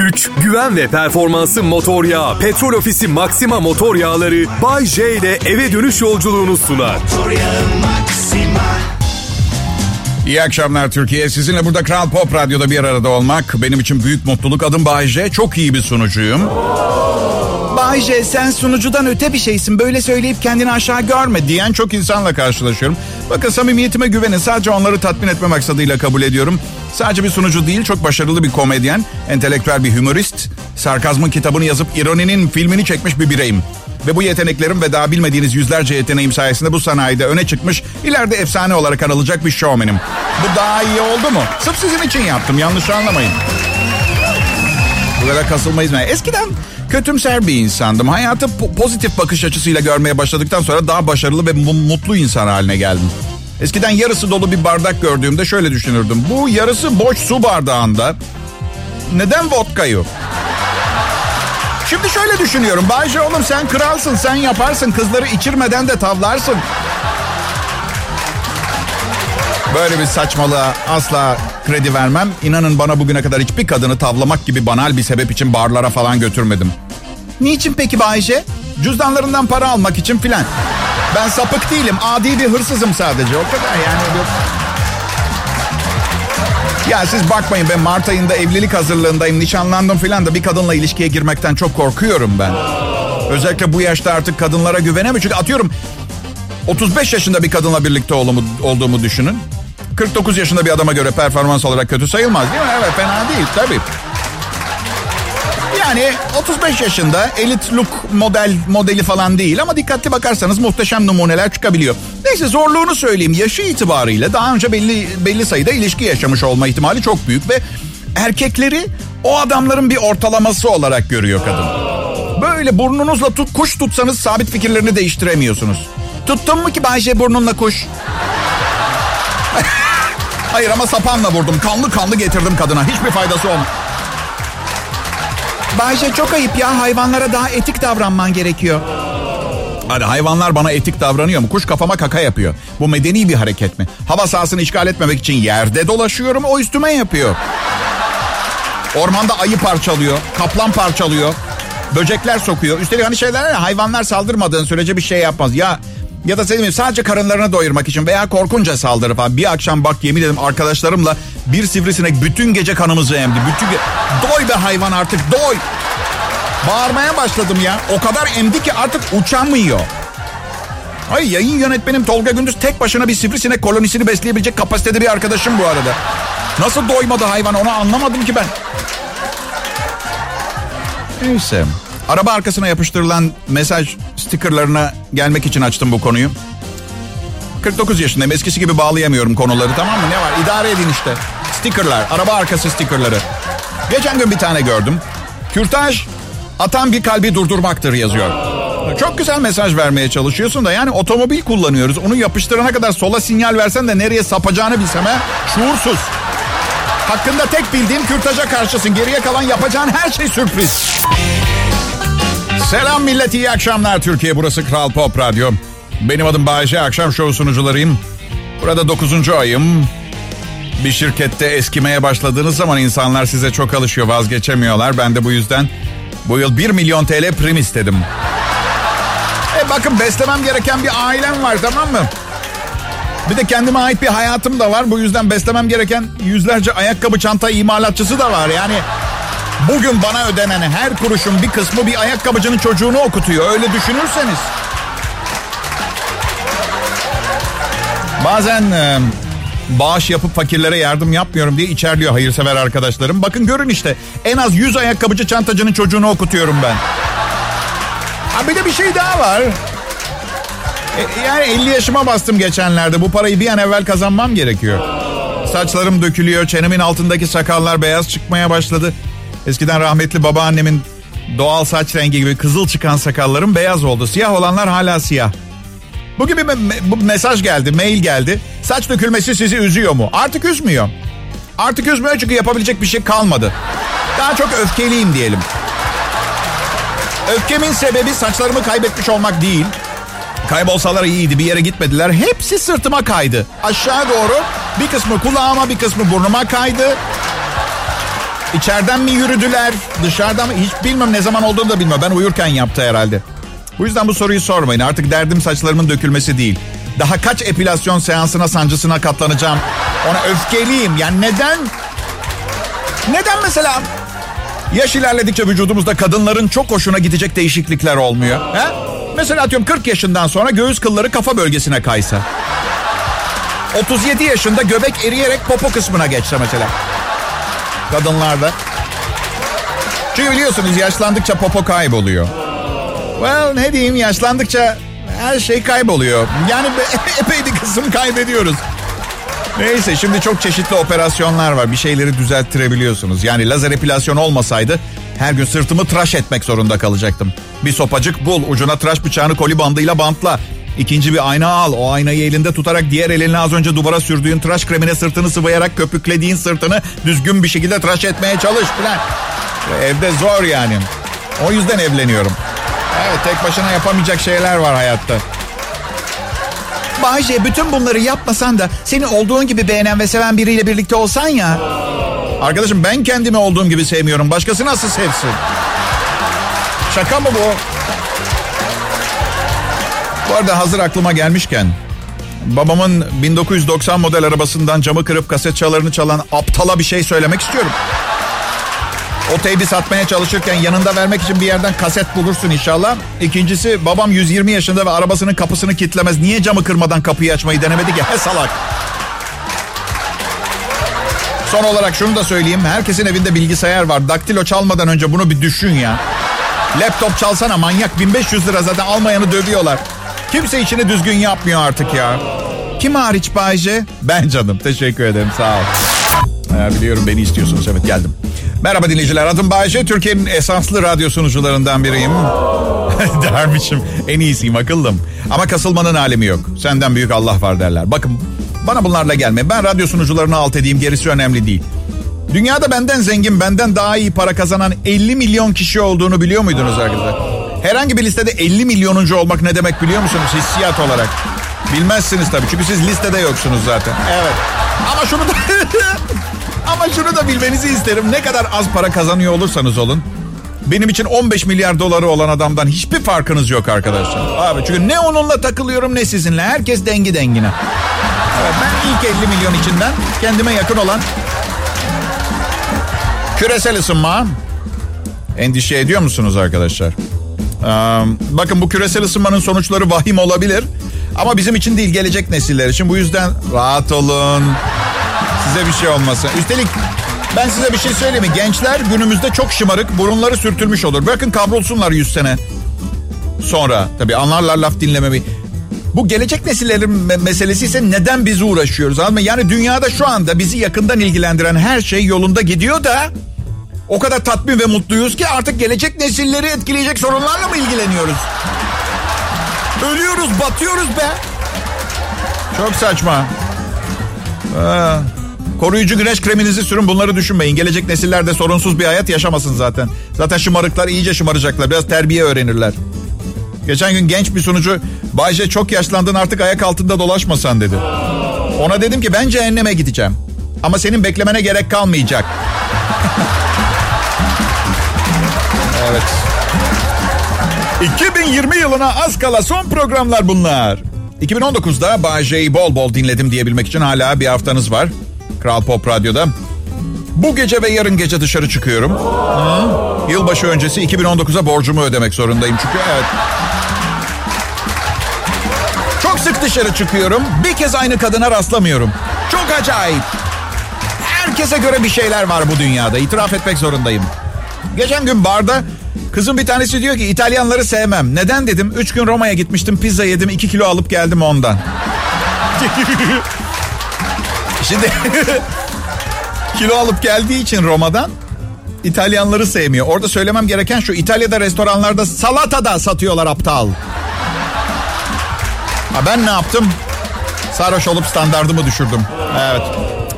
güç, güven ve performansı motor yağı. Petrol Ofisi Maxima motor yağları Bay J ile eve dönüş yolculuğunu sunar. İyi akşamlar Türkiye. Sizinle burada Kral Pop Radyo'da bir arada olmak benim için büyük mutluluk. Adım Bayece. Çok iyi bir sunucuyum. Bayce sen sunucudan öte bir şeysin. Böyle söyleyip kendini aşağı görme diyen çok insanla karşılaşıyorum. Bakın samimiyetime güvenin. Sadece onları tatmin etme maksadıyla kabul ediyorum. Sadece bir sunucu değil, çok başarılı bir komedyen, entelektüel bir humorist, sarkazmın kitabını yazıp ironinin filmini çekmiş bir bireyim. Ve bu yeteneklerim ve daha bilmediğiniz yüzlerce yeteneğim sayesinde bu sanayide öne çıkmış, ileride efsane olarak anılacak bir showmanim. Bu daha iyi oldu mu? Sırf sizin için yaptım, yanlış anlamayın. Bu kadar kasılmayız mı? Eskiden kötümser bir insandım. Hayatı po- pozitif bakış açısıyla görmeye başladıktan sonra daha başarılı ve mu- mutlu insan haline geldim. Eskiden yarısı dolu bir bardak gördüğümde şöyle düşünürdüm. Bu yarısı boş su bardağında neden vodka? Şimdi şöyle düşünüyorum. Bayce oğlum sen kralsın, sen yaparsın. Kızları içirmeden de tavlarsın. Böyle bir saçmalığa asla kredi vermem. İnanın bana bugüne kadar hiçbir kadını tavlamak gibi banal bir sebep için barlara falan götürmedim. Niçin peki Bayce? Cüzdanlarından para almak için filan. Ben sapık değilim. Adi bir hırsızım sadece. O kadar yani. Ya siz bakmayın ben Mart ayında evlilik hazırlığındayım. Nişanlandım filan da bir kadınla ilişkiye girmekten çok korkuyorum ben. Özellikle bu yaşta artık kadınlara güvenemiyorum. Çünkü atıyorum 35 yaşında bir kadınla birlikte olduğumu, olduğumu düşünün. 49 yaşında bir adama göre performans olarak kötü sayılmaz değil mi? Evet fena değil tabii. Yani 35 yaşında elit look model modeli falan değil ama dikkatli bakarsanız muhteşem numuneler çıkabiliyor. Neyse zorluğunu söyleyeyim. Yaşı itibarıyla daha önce belli belli sayıda ilişki yaşamış olma ihtimali çok büyük ve erkekleri o adamların bir ortalaması olarak görüyor kadın. Böyle burnunuzla tut, kuş tutsanız sabit fikirlerini değiştiremiyorsunuz. Tuttun mu ki Bayşe burnunla kuş? Hayır ama sapanla vurdum. Kanlı kanlı getirdim kadına. Hiçbir faydası olmadı. Bayşe çok ayıp ya. Hayvanlara daha etik davranman gerekiyor. Hadi hayvanlar bana etik davranıyor mu? Kuş kafama kaka yapıyor. Bu medeni bir hareket mi? Hava sahasını işgal etmemek için yerde dolaşıyorum. O üstüme yapıyor. Ormanda ayı parçalıyor. Kaplan parçalıyor. Böcekler sokuyor. Üstelik hani şeyler hayvanlar saldırmadığın sürece bir şey yapmaz. Ya ya da senin sadece karınlarını doyurmak için veya korkunca saldırı falan. Bir akşam bak yemin ederim arkadaşlarımla bir sivrisinek bütün gece kanımızı emdi. Bütün ge- doy be hayvan artık doy. Bağırmaya başladım ya. O kadar emdi ki artık uçamıyor. Ay yayın yönetmenim Tolga Gündüz tek başına bir sivrisinek kolonisini besleyebilecek kapasitede bir arkadaşım bu arada. Nasıl doymadı hayvan onu anlamadım ki ben. Neyse. Araba arkasına yapıştırılan mesaj stickerlarına gelmek için açtım bu konuyu. 49 yaşındayım. Eskisi gibi bağlayamıyorum konuları tamam mı? Ne var? İdare edin işte. Stickerlar. Araba arkası stickerları. Geçen gün bir tane gördüm. Kürtaj atan bir kalbi durdurmaktır yazıyor. Çok güzel mesaj vermeye çalışıyorsun da yani otomobil kullanıyoruz. Onu yapıştırana kadar sola sinyal versen de nereye sapacağını bilsem ha. Şuursuz. Hakkında tek bildiğim kürtaja karşısın. Geriye kalan yapacağın her şey sürpriz. Selam millet iyi akşamlar Türkiye burası Kral Pop Radyo. Benim adım Bayece akşam şovu sunucularıyım. Burada 9. ayım. Bir şirkette eskimeye başladığınız zaman insanlar size çok alışıyor vazgeçemiyorlar. Ben de bu yüzden bu yıl 1 milyon TL prim istedim. E bakın beslemem gereken bir ailem var tamam mı? Bir de kendime ait bir hayatım da var. Bu yüzden beslemem gereken yüzlerce ayakkabı çanta imalatçısı da var. Yani bugün bana ödenen her kuruşun bir kısmı bir ayakkabıcının çocuğunu okutuyor. Öyle düşünürseniz. Bazen e, bağış yapıp fakirlere yardım yapmıyorum diye içerliyor hayırsever arkadaşlarım. Bakın görün işte en az 100 ayakkabıcı çantacının çocuğunu okutuyorum ben. Ha bir de bir şey daha var. E, yani 50 yaşıma bastım geçenlerde. Bu parayı bir an evvel kazanmam gerekiyor. Saçlarım dökülüyor. Çenemin altındaki sakallar beyaz çıkmaya başladı. Eskiden rahmetli babaannemin doğal saç rengi gibi kızıl çıkan sakallarım beyaz oldu. Siyah olanlar hala siyah. Bugün bir me- bu mesaj geldi, mail geldi. Saç dökülmesi sizi üzüyor mu? Artık üzmüyor. Artık üzmüyor çünkü yapabilecek bir şey kalmadı. Daha çok öfkeliyim diyelim. Öfkemin sebebi saçlarımı kaybetmiş olmak değil. Kaybolsalar iyiydi bir yere gitmediler. Hepsi sırtıma kaydı. Aşağı doğru bir kısmı kulağıma bir kısmı burnuma kaydı. İçeriden mi yürüdüler? Dışarıdan mı? Hiç bilmem ne zaman olduğunu da bilmiyorum. Ben uyurken yaptı herhalde. Bu yüzden bu soruyu sormayın. Artık derdim saçlarımın dökülmesi değil. Daha kaç epilasyon seansına sancısına katlanacağım. Ona öfkeliyim. Yani neden? Neden mesela? Yaş ilerledikçe vücudumuzda kadınların çok hoşuna gidecek değişiklikler olmuyor. He? Mesela atıyorum 40 yaşından sonra göğüs kılları kafa bölgesine kaysa. 37 yaşında göbek eriyerek popo kısmına geçse mesela. Kadınlarda. Çünkü biliyorsunuz yaşlandıkça popo kayboluyor. Well ne diyeyim yaşlandıkça her şey kayboluyor. Yani epey bir kısım kaybediyoruz. Neyse şimdi çok çeşitli operasyonlar var. Bir şeyleri düzelttirebiliyorsunuz. Yani lazer epilasyon olmasaydı her gün sırtımı tıraş etmek zorunda kalacaktım. Bir sopacık bul, ucuna tıraş bıçağını koli bandıyla bantla. İkinci bir ayna al. O aynayı elinde tutarak diğer elini az önce duvara sürdüğün tıraş kremine sırtını sıvayarak köpüklediğin sırtını düzgün bir şekilde tıraş etmeye çalış falan. Evde zor yani. O yüzden evleniyorum. Evet tek başına yapamayacak şeyler var hayatta. Bayce bütün bunları yapmasan da seni olduğun gibi beğenen ve seven biriyle birlikte olsan ya. Arkadaşım ben kendimi olduğum gibi sevmiyorum. Başkası nasıl sevsin? Şaka mı bu? Bu arada hazır aklıma gelmişken babamın 1990 model arabasından camı kırıp kaset çalarını çalan aptala bir şey söylemek istiyorum. O teybi satmaya çalışırken yanında vermek için bir yerden kaset bulursun inşallah. İkincisi babam 120 yaşında ve arabasının kapısını kitlemez. Niye camı kırmadan kapıyı açmayı denemedi ki? He salak. Son olarak şunu da söyleyeyim. Herkesin evinde bilgisayar var. Daktilo çalmadan önce bunu bir düşün ya. Laptop çalsana manyak 1500 lira zaten almayanı dövüyorlar. Kimse içini düzgün yapmıyor artık ya. Kim hariç Bayce? Ben canım. Teşekkür ederim. Sağ ol. Ya biliyorum beni istiyorsunuz. Evet geldim. Merhaba dinleyiciler. Adım Bayce. Türkiye'nin esanslı radyo sunucularından biriyim. Dermişim. En iyisiyim akıllım. Ama kasılmanın alemi yok. Senden büyük Allah var derler. Bakın bana bunlarla gelme. Ben radyo sunucularını alt edeyim. Gerisi önemli değil. Dünyada benden zengin, benden daha iyi para kazanan 50 milyon kişi olduğunu biliyor muydunuz arkadaşlar? Herhangi bir listede 50 milyonuncu olmak ne demek biliyor musunuz hissiyat olarak? Bilmezsiniz tabii çünkü siz listede yoksunuz zaten. Evet. Ama şunu da ama şunu da bilmenizi isterim. Ne kadar az para kazanıyor olursanız olun. Benim için 15 milyar doları olan adamdan hiçbir farkınız yok arkadaşlar. Abi çünkü ne onunla takılıyorum ne sizinle. Herkes dengi dengine. Evet, ben ilk 50 milyon içinden kendime yakın olan küresel ısınma. Endişe ediyor musunuz arkadaşlar? Bakın bu küresel ısınmanın sonuçları vahim olabilir. Ama bizim için değil gelecek nesiller için. Bu yüzden rahat olun. Size bir şey olmasın. Üstelik ben size bir şey söyleyeyim mi? Gençler günümüzde çok şımarık, burunları sürtülmüş olur. Bakın kavrulsunlar 100 sene sonra. Tabii anlarlar laf dinlememeyi. Bu gelecek nesillerin me- meselesi ise neden biz uğraşıyoruz? Anladın Yani dünyada şu anda bizi yakından ilgilendiren her şey yolunda gidiyor da... O kadar tatmin ve mutluyuz ki artık gelecek nesilleri etkileyecek sorunlarla mı ilgileniyoruz? Ölüyoruz, batıyoruz be. Çok saçma. Aa, koruyucu güneş kreminizi sürün bunları düşünmeyin. Gelecek nesiller de sorunsuz bir hayat yaşamasın zaten. Zaten şımarıklar iyice şımaracaklar. Biraz terbiye öğrenirler. Geçen gün genç bir sunucu Bayce çok yaşlandın artık ayak altında dolaşmasan dedi. Ona dedim ki ben cehenneme gideceğim. Ama senin beklemene gerek kalmayacak. evet. 2020 yılına az kala son programlar bunlar. 2019'da Bayce'yi bol bol dinledim diyebilmek için hala bir haftanız var. Kral Pop Radyo'da. Bu gece ve yarın gece dışarı çıkıyorum. Hı? Yılbaşı öncesi 2019'a borcumu ödemek zorundayım çünkü evet. Çok sık dışarı çıkıyorum. Bir kez aynı kadına rastlamıyorum. Çok acayip. Herkese göre bir şeyler var bu dünyada. İtiraf etmek zorundayım. Geçen gün barda kızım bir tanesi diyor ki İtalyanları sevmem. Neden dedim. Üç gün Roma'ya gitmiştim pizza yedim. iki kilo alıp geldim ondan. Şimdi kilo alıp geldiği için Roma'dan İtalyanları sevmiyor. Orada söylemem gereken şu İtalya'da restoranlarda salata da satıyorlar aptal. Ha ben ne yaptım? Sarhoş olup standardımı düşürdüm. Evet.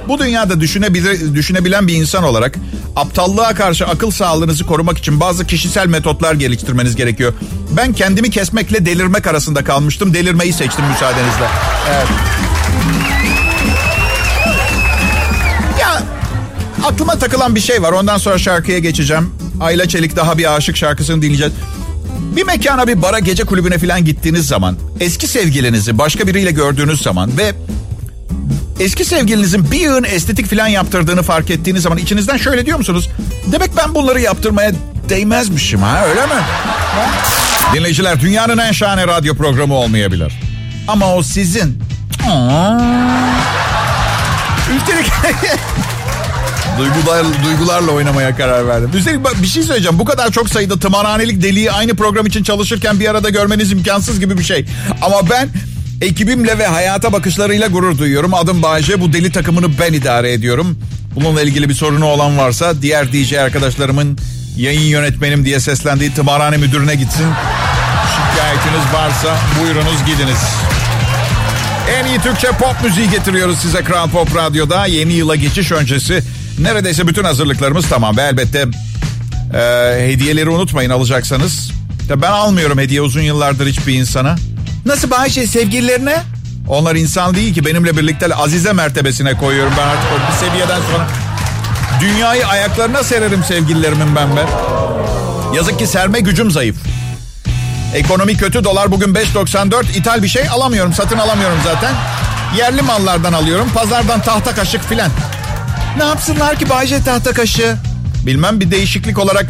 Bu dünyada düşünebilir, düşünebilen bir insan olarak aptallığa karşı akıl sağlığınızı korumak için bazı kişisel metotlar geliştirmeniz gerekiyor. Ben kendimi kesmekle delirmek arasında kalmıştım. Delirmeyi seçtim müsaadenizle. Evet. Ya aklıma takılan bir şey var. Ondan sonra şarkıya geçeceğim. Ayla Çelik daha bir aşık şarkısını dinleyeceğiz. Bir mekana, bir bara, gece kulübüne falan gittiğiniz zaman eski sevgilinizi başka biriyle gördüğünüz zaman ve eski sevgilinizin bir yığın estetik falan yaptırdığını fark ettiğiniz zaman içinizden şöyle diyor musunuz? Demek ben bunları yaptırmaya değmezmişim ha öyle mi? Dinleyiciler dünyanın en şahane radyo programı olmayabilir. Ama o sizin. Üstelik Duygular, duygularla oynamaya karar verdim. Üstelik bir şey söyleyeceğim. Bu kadar çok sayıda tımarhanelik deliği aynı program için çalışırken bir arada görmeniz imkansız gibi bir şey. Ama ben ekibimle ve hayata bakışlarıyla gurur duyuyorum. Adım Bayece. Bu deli takımını ben idare ediyorum. Bununla ilgili bir sorunu olan varsa diğer DJ arkadaşlarımın yayın yönetmenim diye seslendiği tımarhane müdürüne gitsin. Şikayetiniz varsa buyurunuz gidiniz. En iyi Türkçe pop müziği getiriyoruz size Kral Pop Radyo'da. Yeni yıla geçiş öncesi neredeyse bütün hazırlıklarımız tamam. Ve elbette e, hediyeleri unutmayın alacaksanız. Ben almıyorum hediye uzun yıllardır hiçbir insana. Nasıl Bayşe sevgililerine? Onlar insan değil ki benimle birlikte Azize mertebesine koyuyorum ben artık bir seviyeden sonra. Dünyayı ayaklarına sererim sevgililerimin ben ben. Yazık ki serme gücüm zayıf. Ekonomi kötü dolar bugün 5.94 ithal bir şey alamıyorum satın alamıyorum zaten. Yerli mallardan alıyorum pazardan tahta kaşık filan. Ne yapsınlar ki Bayce tahta kaşığı? Bilmem bir değişiklik olarak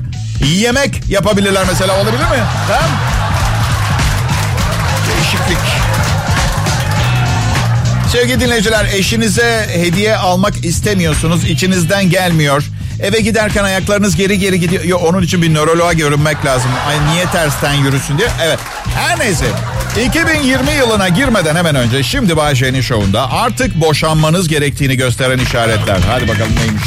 yemek yapabilirler mesela olabilir mi? Tamam. Değişiklik. Sevgili dinleyiciler eşinize hediye almak istemiyorsunuz. içinizden gelmiyor. Eve giderken ayaklarınız geri geri gidiyor. Yo, onun için bir nöroloğa görünmek lazım. Ay niye tersten yürüsün diye. Evet. Her neyse. 2020 yılına girmeden hemen önce şimdi Bayşe'nin şovunda artık boşanmanız gerektiğini gösteren işaretler. Hadi bakalım neymiş.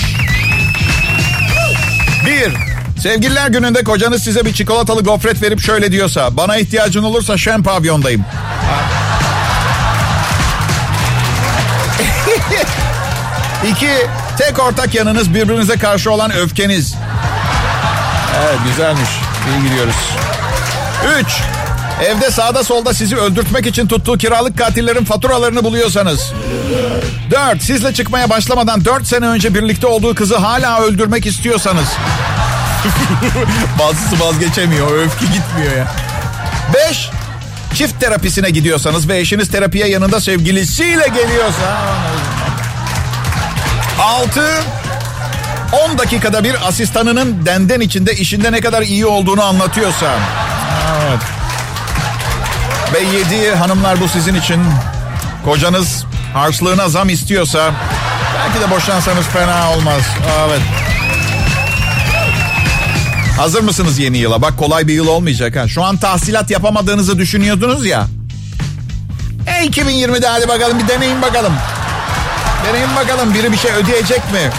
Bir, sevgililer gününde kocanız size bir çikolatalı gofret verip şöyle diyorsa... ...bana ihtiyacın olursa şen pavyondayım. İki, tek ortak yanınız birbirinize karşı olan öfkeniz. Evet güzelmiş. İyi gidiyoruz. Üç, evde sağda solda sizi öldürtmek için tuttuğu kiralık katillerin faturalarını buluyorsanız. Dört, sizle çıkmaya başlamadan dört sene önce birlikte olduğu kızı hala öldürmek istiyorsanız. Bazısı vazgeçemiyor, öfke gitmiyor ya. Beş, çift terapisine gidiyorsanız ve eşiniz terapiye yanında sevgilisiyle geliyorsa... 6 10 dakikada bir asistanının denden içinde işinde ne kadar iyi olduğunu anlatıyorsa. Evet. Ve 7 hanımlar bu sizin için. Kocanız harçlığına zam istiyorsa belki de boşansanız fena olmaz. Evet. Hazır mısınız yeni yıla? Bak kolay bir yıl olmayacak ha. Şu an tahsilat yapamadığınızı düşünüyordunuz ya. E 2020'de hadi bakalım bir deneyin bakalım. Deneyin bakalım biri bir şey ödeyecek mi?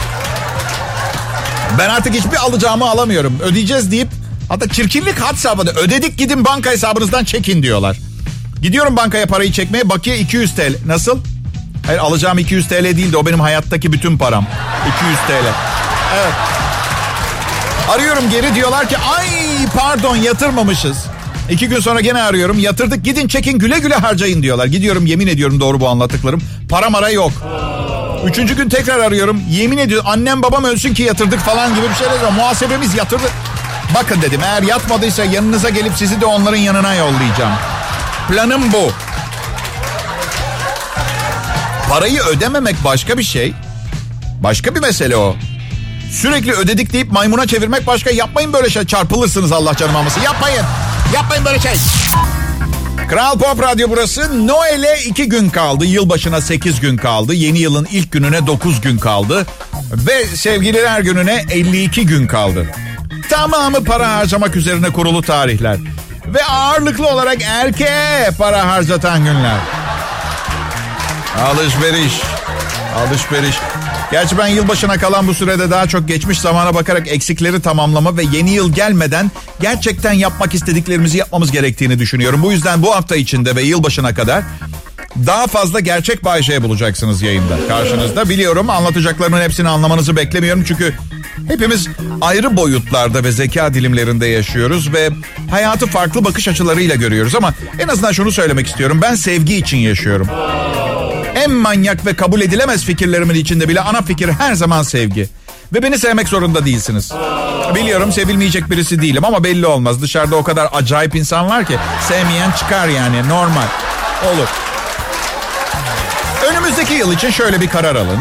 Ben artık hiçbir alacağımı alamıyorum. Ödeyeceğiz deyip hatta çirkinlik had safhada. Ödedik gidin banka hesabınızdan çekin diyorlar. Gidiyorum bankaya parayı çekmeye bakiye 200 TL. Nasıl? Hayır alacağım 200 TL değildi o benim hayattaki bütün param. 200 TL. Evet. Arıyorum geri diyorlar ki ay pardon yatırmamışız. İki gün sonra gene arıyorum yatırdık gidin çekin güle güle harcayın diyorlar. Gidiyorum yemin ediyorum doğru bu anlattıklarım. Para mara yok. Üçüncü gün tekrar arıyorum. Yemin ediyorum annem babam ölsün ki yatırdık falan gibi bir şeyler. Muhasebemiz yatırdı. Bakın dedim eğer yatmadıysa yanınıza gelip sizi de onların yanına yollayacağım. Planım bu. Parayı ödememek başka bir şey. Başka bir mesele o. Sürekli ödedik deyip maymuna çevirmek başka. Yapmayın böyle şey. Çarpılırsınız Allah canım almasın. Yapmayın. Yapmayın böyle şey. Kral Pop Radyo burası. Noel'e iki gün kaldı. Yılbaşına sekiz gün kaldı. Yeni yılın ilk gününe dokuz gün kaldı. Ve sevgililer gününe 52 gün kaldı. Tamamı para harcamak üzerine kurulu tarihler. Ve ağırlıklı olarak erkeğe para harcatan günler. Alışveriş. Alışveriş. Gerçi ben yılbaşına kalan bu sürede daha çok geçmiş zamana bakarak eksikleri tamamlama ve yeni yıl gelmeden gerçekten yapmak istediklerimizi yapmamız gerektiğini düşünüyorum. Bu yüzden bu hafta içinde ve yılbaşına kadar daha fazla gerçek Bayşe bulacaksınız yayında karşınızda. Biliyorum anlatacaklarımın hepsini anlamanızı beklemiyorum çünkü hepimiz ayrı boyutlarda ve zeka dilimlerinde yaşıyoruz ve hayatı farklı bakış açılarıyla görüyoruz ama en azından şunu söylemek istiyorum. Ben sevgi için yaşıyorum. En manyak ve kabul edilemez fikirlerimin içinde bile ana fikir her zaman sevgi. Ve beni sevmek zorunda değilsiniz. Biliyorum sevilmeyecek birisi değilim ama belli olmaz. Dışarıda o kadar acayip insan var ki sevmeyen çıkar yani normal. Olur. Önümüzdeki yıl için şöyle bir karar alın.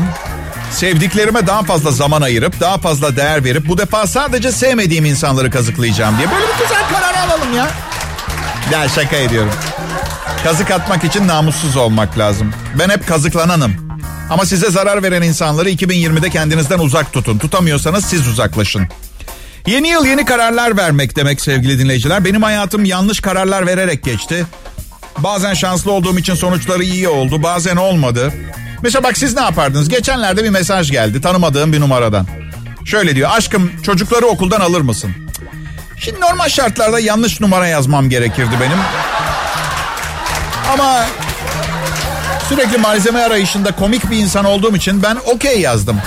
Sevdiklerime daha fazla zaman ayırıp, daha fazla değer verip bu defa sadece sevmediğim insanları kazıklayacağım diye. Böyle bir güzel karar alalım ya. Ya şaka ediyorum. Kazık atmak için namussuz olmak lazım. Ben hep kazıklananım. Ama size zarar veren insanları 2020'de kendinizden uzak tutun. Tutamıyorsanız siz uzaklaşın. Yeni yıl yeni kararlar vermek demek sevgili dinleyiciler. Benim hayatım yanlış kararlar vererek geçti. Bazen şanslı olduğum için sonuçları iyi oldu, bazen olmadı. Mesela bak siz ne yapardınız? Geçenlerde bir mesaj geldi tanımadığım bir numaradan. Şöyle diyor, aşkım çocukları okuldan alır mısın? Şimdi normal şartlarda yanlış numara yazmam gerekirdi benim. Ama sürekli malzeme arayışında komik bir insan olduğum için ben okey yazdım.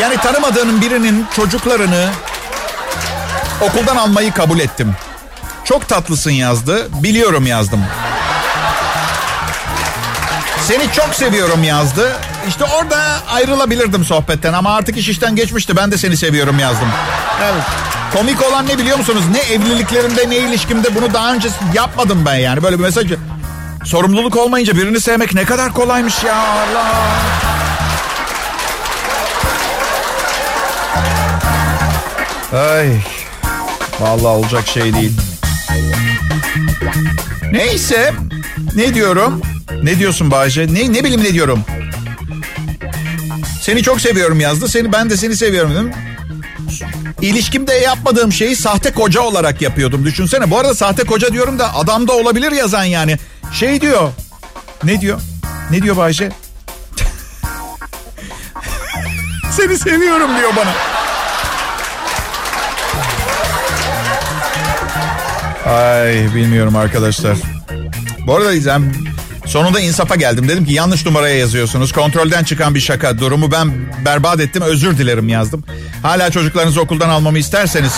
Yani tanımadığım birinin çocuklarını okuldan almayı kabul ettim. Çok tatlısın yazdı. Biliyorum yazdım. Seni çok seviyorum yazdı. İşte orada ayrılabilirdim sohbetten ama artık iş işten geçmişti. Ben de seni seviyorum yazdım. Evet. Komik olan ne biliyor musunuz? Ne evliliklerimde ne ilişkimde bunu daha önce yapmadım ben yani. Böyle bir mesaj. Sorumluluk olmayınca birini sevmek ne kadar kolaymış ya Allah. Ay. Vallahi olacak şey değil. Neyse. Ne diyorum? Ne diyorsun Bahçe? Ne, ne bileyim ne diyorum? Seni çok seviyorum yazdı. Seni ben de seni seviyorum dedim. İlişkimde yapmadığım şeyi sahte koca olarak yapıyordum. Düşünsene. Bu arada sahte koca diyorum da adam da olabilir yazan yani. Şey diyor. Ne diyor? Ne diyor Bayce? Seni seviyorum diyor bana. Ay bilmiyorum arkadaşlar. Bu arada yani sonunda insafa geldim. Dedim ki yanlış numaraya yazıyorsunuz. Kontrolden çıkan bir şaka. Durumu ben berbat ettim. Özür dilerim yazdım. Hala çocuklarınızı okuldan almamı isterseniz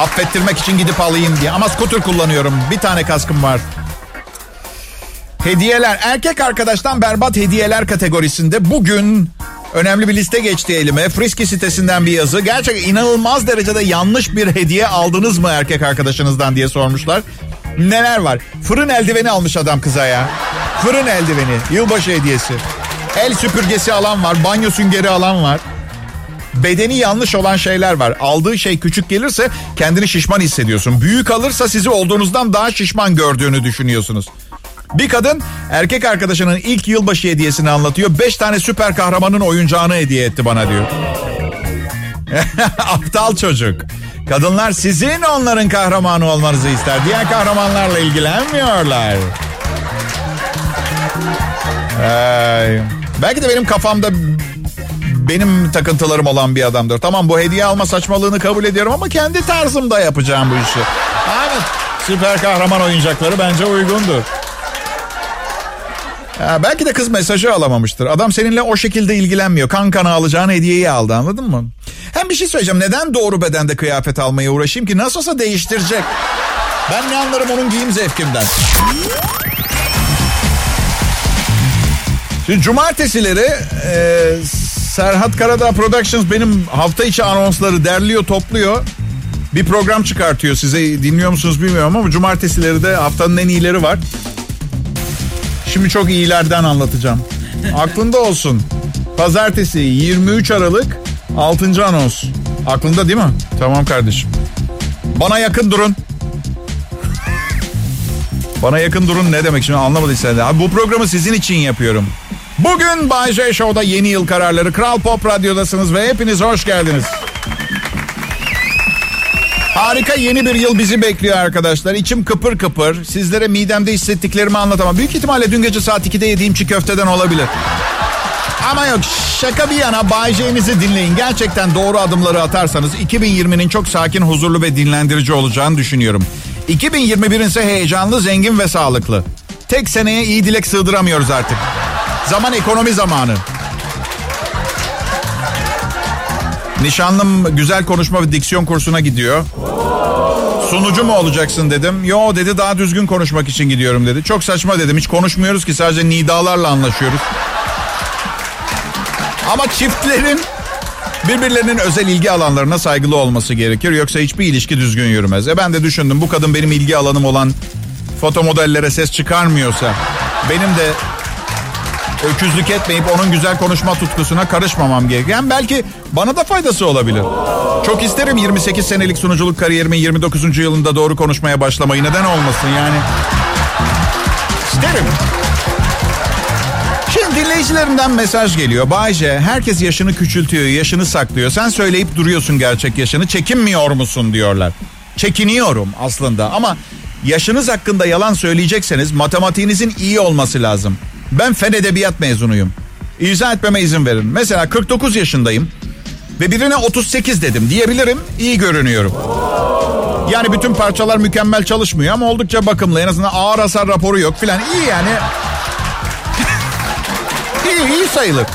affettirmek için gidip alayım diye. Ama scooter kullanıyorum. Bir tane kaskım var. Hediyeler. Erkek arkadaştan berbat hediyeler kategorisinde bugün önemli bir liste geçti elime. Friski sitesinden bir yazı. Gerçekten inanılmaz derecede yanlış bir hediye aldınız mı erkek arkadaşınızdan diye sormuşlar. Neler var? Fırın eldiveni almış adam kıza ya. Fırın eldiveni. Yılbaşı hediyesi. El süpürgesi alan var. Banyo süngeri alan var. Bedeni yanlış olan şeyler var. Aldığı şey küçük gelirse kendini şişman hissediyorsun. Büyük alırsa sizi olduğunuzdan daha şişman gördüğünü düşünüyorsunuz. Bir kadın erkek arkadaşının ilk yılbaşı hediyesini anlatıyor. Beş tane süper kahramanın oyuncağını hediye etti bana diyor. Aptal çocuk. Kadınlar sizin onların kahramanı olmanızı ister. Diğer kahramanlarla ilgilenmiyorlar. Ee, belki de benim kafamda benim takıntılarım olan bir adamdır. Tamam bu hediye alma saçmalığını kabul ediyorum ama kendi tarzımda yapacağım bu işi. Evet süper kahraman oyuncakları bence uygundur. Ya belki de kız mesajı alamamıştır. Adam seninle o şekilde ilgilenmiyor. Kan kana alacağın hediyeyi aldı anladın mı? Hem bir şey söyleyeceğim. Neden doğru bedende kıyafet almaya uğraşayım ki? Nasıl olsa değiştirecek. Ben ne anlarım onun giyim zevkimden. Şimdi cumartesileri e, Serhat Karadağ Productions benim hafta içi anonsları derliyor topluyor. Bir program çıkartıyor size dinliyor musunuz bilmiyorum ama cumartesileri de haftanın en iyileri var. Şimdi çok iyilerden anlatacağım. Aklında olsun. Pazartesi 23 Aralık 6. anons. Aklında değil mi? Tamam kardeşim. Bana yakın durun. Bana yakın durun ne demek şimdi anlamadıysan. Abi bu programı sizin için yapıyorum. Bugün Bay J Show'da yeni yıl kararları Kral Pop Radyo'dasınız ve hepiniz hoş geldiniz. Harika yeni bir yıl bizi bekliyor arkadaşlar. İçim kıpır kıpır. Sizlere midemde hissettiklerimi anlatamam. Büyük ihtimalle dün gece saat 2'de yediğim çiğ köfteden olabilir. Ama yok şaka bir yana Bay J'nizi dinleyin. Gerçekten doğru adımları atarsanız 2020'nin çok sakin, huzurlu ve dinlendirici olacağını düşünüyorum. 2021'in ise heyecanlı, zengin ve sağlıklı. Tek seneye iyi dilek sığdıramıyoruz artık. Zaman ekonomi zamanı. Nişanlım güzel konuşma ve diksiyon kursuna gidiyor. Sunucu mu olacaksın dedim. Yo dedi daha düzgün konuşmak için gidiyorum dedi. Çok saçma dedim. Hiç konuşmuyoruz ki sadece nidalarla anlaşıyoruz. Ama çiftlerin Birbirlerinin özel ilgi alanlarına saygılı olması gerekir. Yoksa hiçbir ilişki düzgün yürümez. E ben de düşündüm bu kadın benim ilgi alanım olan foto modellere ses çıkarmıyorsa... ...benim de öküzlük etmeyip onun güzel konuşma tutkusuna karışmamam gereken belki bana da faydası olabilir. Çok isterim 28 senelik sunuculuk kariyerimin 29. yılında doğru konuşmaya başlamayı neden olmasın yani. İsterim. Şimdi dinleyicilerimden mesaj geliyor. Bayce herkes yaşını küçültüyor, yaşını saklıyor. Sen söyleyip duruyorsun gerçek yaşını. Çekinmiyor musun diyorlar. Çekiniyorum aslında ama yaşınız hakkında yalan söyleyecekseniz matematiğinizin iyi olması lazım. Ben fen edebiyat mezunuyum. İzah etmeme izin verin. Mesela 49 yaşındayım ve birine 38 dedim diyebilirim. İyi görünüyorum. Yani bütün parçalar mükemmel çalışmıyor ama oldukça bakımlı. En azından ağır hasar raporu yok filan. İyi yani. iyi, iyi sayılır.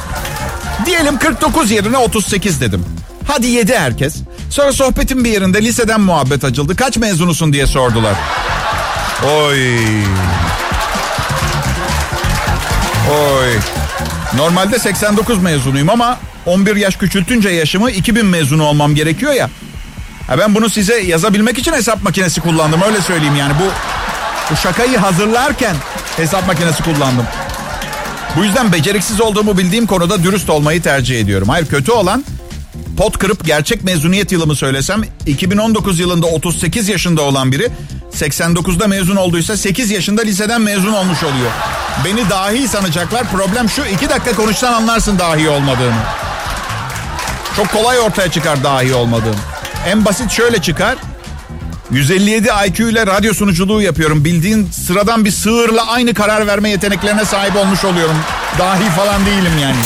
Diyelim 49 yerine 38 dedim. Hadi yedi herkes. Sonra sohbetin bir yerinde liseden muhabbet açıldı. Kaç mezunusun diye sordular. Oy. Oy. Normalde 89 mezunuyum ama 11 yaş küçültünce yaşımı 2000 mezunu olmam gerekiyor ya. Ha ben bunu size yazabilmek için hesap makinesi kullandım öyle söyleyeyim yani bu bu şakayı hazırlarken hesap makinesi kullandım. Bu yüzden beceriksiz olduğumu bildiğim konuda dürüst olmayı tercih ediyorum. Hayır kötü olan pot kırıp gerçek mezuniyet yılımı söylesem 2019 yılında 38 yaşında olan biri 89'da mezun olduysa 8 yaşında liseden mezun olmuş oluyor. Beni dahi sanacaklar. Problem şu 2 dakika konuşsan anlarsın dahi olmadığını. Çok kolay ortaya çıkar dahi olmadığım. En basit şöyle çıkar. 157 IQ ile radyo sunuculuğu yapıyorum. Bildiğin sıradan bir sığırla aynı karar verme yeteneklerine sahip olmuş oluyorum. Dahi falan değilim yani.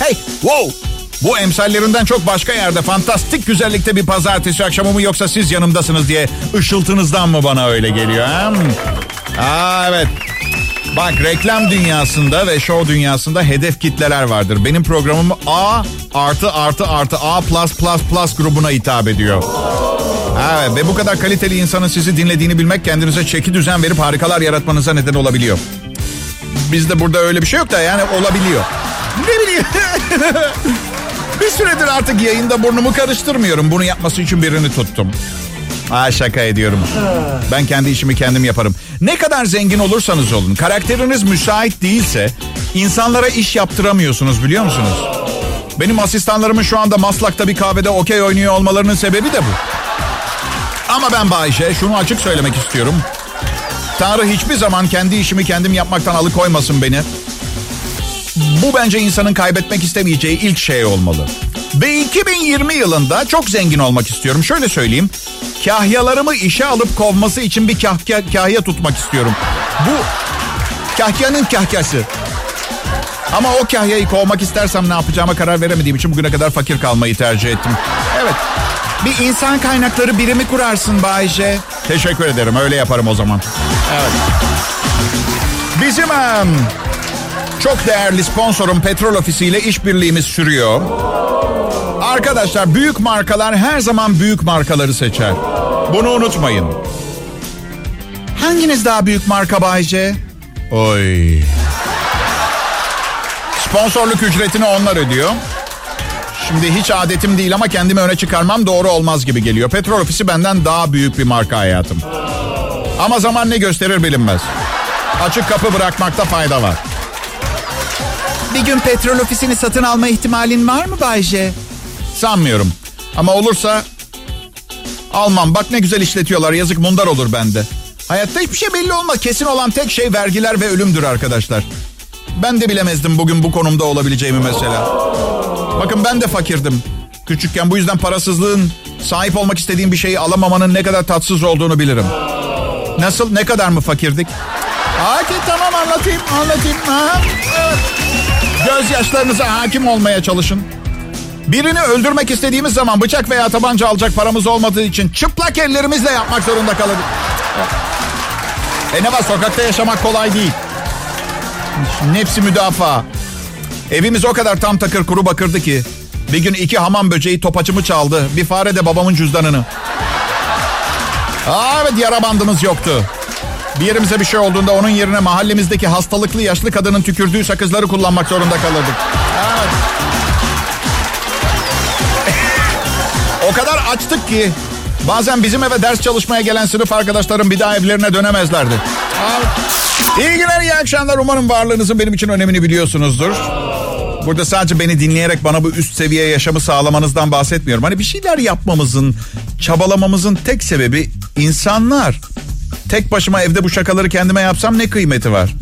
Hey, wow. Bu emsallerinden çok başka yerde fantastik güzellikte bir pazartesi akşamı mı yoksa siz yanımdasınız diye ışıltınızdan mı bana öyle geliyor? Ha? Aa evet. Bak reklam dünyasında ve show dünyasında hedef kitleler vardır. Benim programım A artı artı artı A plus plus plus grubuna hitap ediyor. Evet ve bu kadar kaliteli insanın sizi dinlediğini bilmek kendinize çeki düzen verip harikalar yaratmanıza neden olabiliyor. Bizde burada öyle bir şey yok da yani olabiliyor. Ne bileyim. süredir artık yayında burnumu karıştırmıyorum. Bunu yapması için birini tuttum. Aa şaka ediyorum. Ben kendi işimi kendim yaparım. Ne kadar zengin olursanız olun, karakteriniz müsait değilse insanlara iş yaptıramıyorsunuz biliyor musunuz? Benim asistanlarımın şu anda Maslak'ta bir kahvede okey oynuyor olmalarının sebebi de bu. Ama ben Bayşe şunu açık söylemek istiyorum. Tanrı hiçbir zaman kendi işimi kendim yapmaktan alıkoymasın beni. Bu bence insanın kaybetmek istemeyeceği ilk şey olmalı. Ve 2020 yılında çok zengin olmak istiyorum. Şöyle söyleyeyim. Kahyalarımı işe alıp kovması için bir kahya, kahya tutmak istiyorum. Bu kahyanın kahyası. Ama o kahyayı kovmak istersem ne yapacağıma karar veremediğim için bugüne kadar fakir kalmayı tercih ettim. Evet. Bir insan kaynakları birimi kurarsın Bayce. Teşekkür ederim. Öyle yaparım o zaman. Evet. Bizim çok değerli sponsorum Petrol Ofisi ile işbirliğimiz sürüyor. Arkadaşlar büyük markalar her zaman büyük markaları seçer. Bunu unutmayın. Hanginiz daha büyük marka Bayce? Oy. Sponsorluk ücretini onlar ödüyor. Şimdi hiç adetim değil ama kendimi öne çıkarmam doğru olmaz gibi geliyor. Petrol ofisi benden daha büyük bir marka hayatım. Ama zaman ne gösterir bilinmez. Açık kapı bırakmakta fayda var. Bir gün petrol ofisini satın alma ihtimalin var mı Bayce? Sanmıyorum. Ama olursa almam. Bak ne güzel işletiyorlar. Yazık mundar olur bende. Hayatta hiçbir şey belli olmaz. Kesin olan tek şey vergiler ve ölümdür arkadaşlar. Ben de bilemezdim bugün bu konumda olabileceğimi mesela. Bakın ben de fakirdim. Küçükken bu yüzden parasızlığın sahip olmak istediğim bir şeyi alamamanın ne kadar tatsız olduğunu bilirim. Nasıl? Ne kadar mı fakirdik? Hadi tamam anlatayım, anlatayım. Ha, evet. Gözyaşlarınıza hakim olmaya çalışın. Birini öldürmek istediğimiz zaman bıçak veya tabanca alacak paramız olmadığı için çıplak ellerimizle yapmak zorunda kalırdık. E ne var sokakta yaşamak kolay değil. Nefsi müdafaa. Evimiz o kadar tam takır kuru bakırdı ki. Bir gün iki hamam böceği topaçımı çaldı. Bir fare de babamın cüzdanını. Aa, evet yara bandımız yoktu. Bir yerimize bir şey olduğunda onun yerine mahallemizdeki hastalıklı yaşlı kadının tükürdüğü sakızları kullanmak zorunda kalırdık. Evet. O kadar açtık ki bazen bizim eve ders çalışmaya gelen sınıf arkadaşlarım bir daha evlerine dönemezlerdi. İyi günler, iyi akşamlar. Umarım varlığınızın benim için önemini biliyorsunuzdur. Burada sadece beni dinleyerek bana bu üst seviye yaşamı sağlamanızdan bahsetmiyorum. Hani bir şeyler yapmamızın, çabalamamızın tek sebebi insanlar. Tek başıma evde bu şakaları kendime yapsam ne kıymeti var?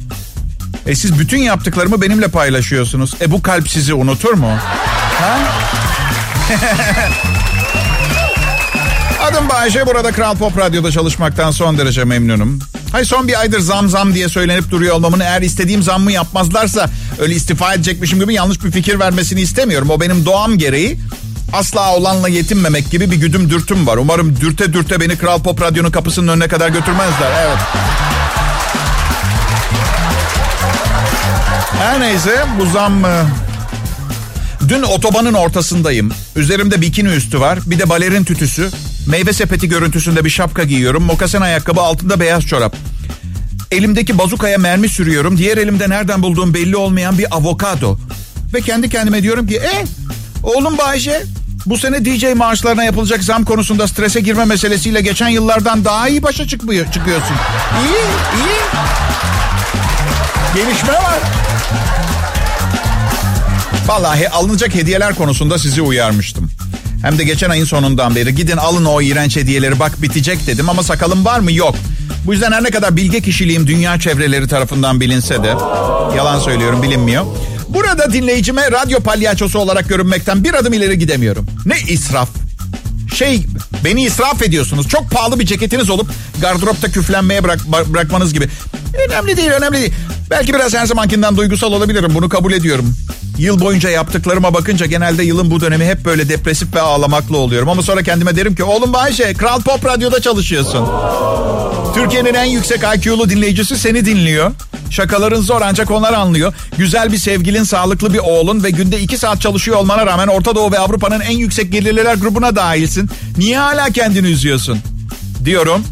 E siz bütün yaptıklarımı benimle paylaşıyorsunuz. E bu kalp sizi unutur mu? Ha? Adım Bayece. Burada Kral Pop Radyo'da çalışmaktan son derece memnunum. Hay son bir aydır zam zam diye söylenip duruyor olmamın eğer istediğim zammı yapmazlarsa öyle istifa edecekmişim gibi yanlış bir fikir vermesini istemiyorum. O benim doğam gereği. Asla olanla yetinmemek gibi bir güdüm dürtüm var. Umarım dürte dürte beni Kral Pop Radyo'nun kapısının önüne kadar götürmezler. Evet. Her neyse bu zam mı? Dün otobanın ortasındayım. Üzerimde bikini üstü var. Bir de balerin tütüsü. Meyve sepeti görüntüsünde bir şapka giyiyorum. Mokasen ayakkabı altında beyaz çorap. Elimdeki bazukaya mermi sürüyorum. Diğer elimde nereden bulduğum belli olmayan bir avokado. Ve kendi kendime diyorum ki e oğlum Bayce bu sene DJ maaşlarına yapılacak zam konusunda strese girme meselesiyle geçen yıllardan daha iyi başa çıkmıyor, çıkıyorsun. İyi, iyi. Gelişme var. Vallahi alınacak hediyeler konusunda sizi uyarmıştım. Hem de geçen ayın sonundan beri gidin alın o iğrenç hediyeleri bak bitecek dedim ama sakalım var mı? Yok. Bu yüzden her ne kadar bilge kişiliğim dünya çevreleri tarafından bilinse de yalan söylüyorum bilinmiyor. Burada dinleyicime radyo palyaçosu olarak görünmekten bir adım ileri gidemiyorum. Ne israf. Şey beni israf ediyorsunuz. Çok pahalı bir ceketiniz olup gardıropta küflenmeye bırak, bırakmanız gibi. Önemli değil önemli değil. Belki biraz her zamankinden duygusal olabilirim bunu kabul ediyorum. Yıl boyunca yaptıklarıma bakınca genelde yılın bu dönemi hep böyle depresif ve ağlamaklı oluyorum. Ama sonra kendime derim ki oğlum Bayşe Kral Pop Radyo'da çalışıyorsun. Türkiye'nin en yüksek IQ'lu dinleyicisi seni dinliyor. Şakaların zor ancak onlar anlıyor. Güzel bir sevgilin, sağlıklı bir oğlun ve günde iki saat çalışıyor olmana rağmen Orta Doğu ve Avrupa'nın en yüksek gelirliler grubuna dahilsin. Niye hala kendini üzüyorsun? Diyorum.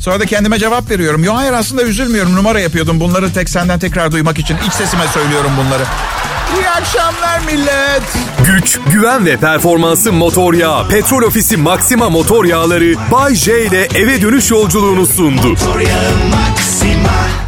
Sonra da kendime cevap veriyorum. Yo hayır aslında üzülmüyorum. Numara yapıyordum. Bunları tek senden tekrar duymak için. iç sesime söylüyorum bunları. İyi akşamlar millet. Güç, güven ve performansı motor yağı. Petrol Ofisi Maxima motor yağları Bay J ile eve dönüş yolculuğunu sundu. Motor yağı Maxima.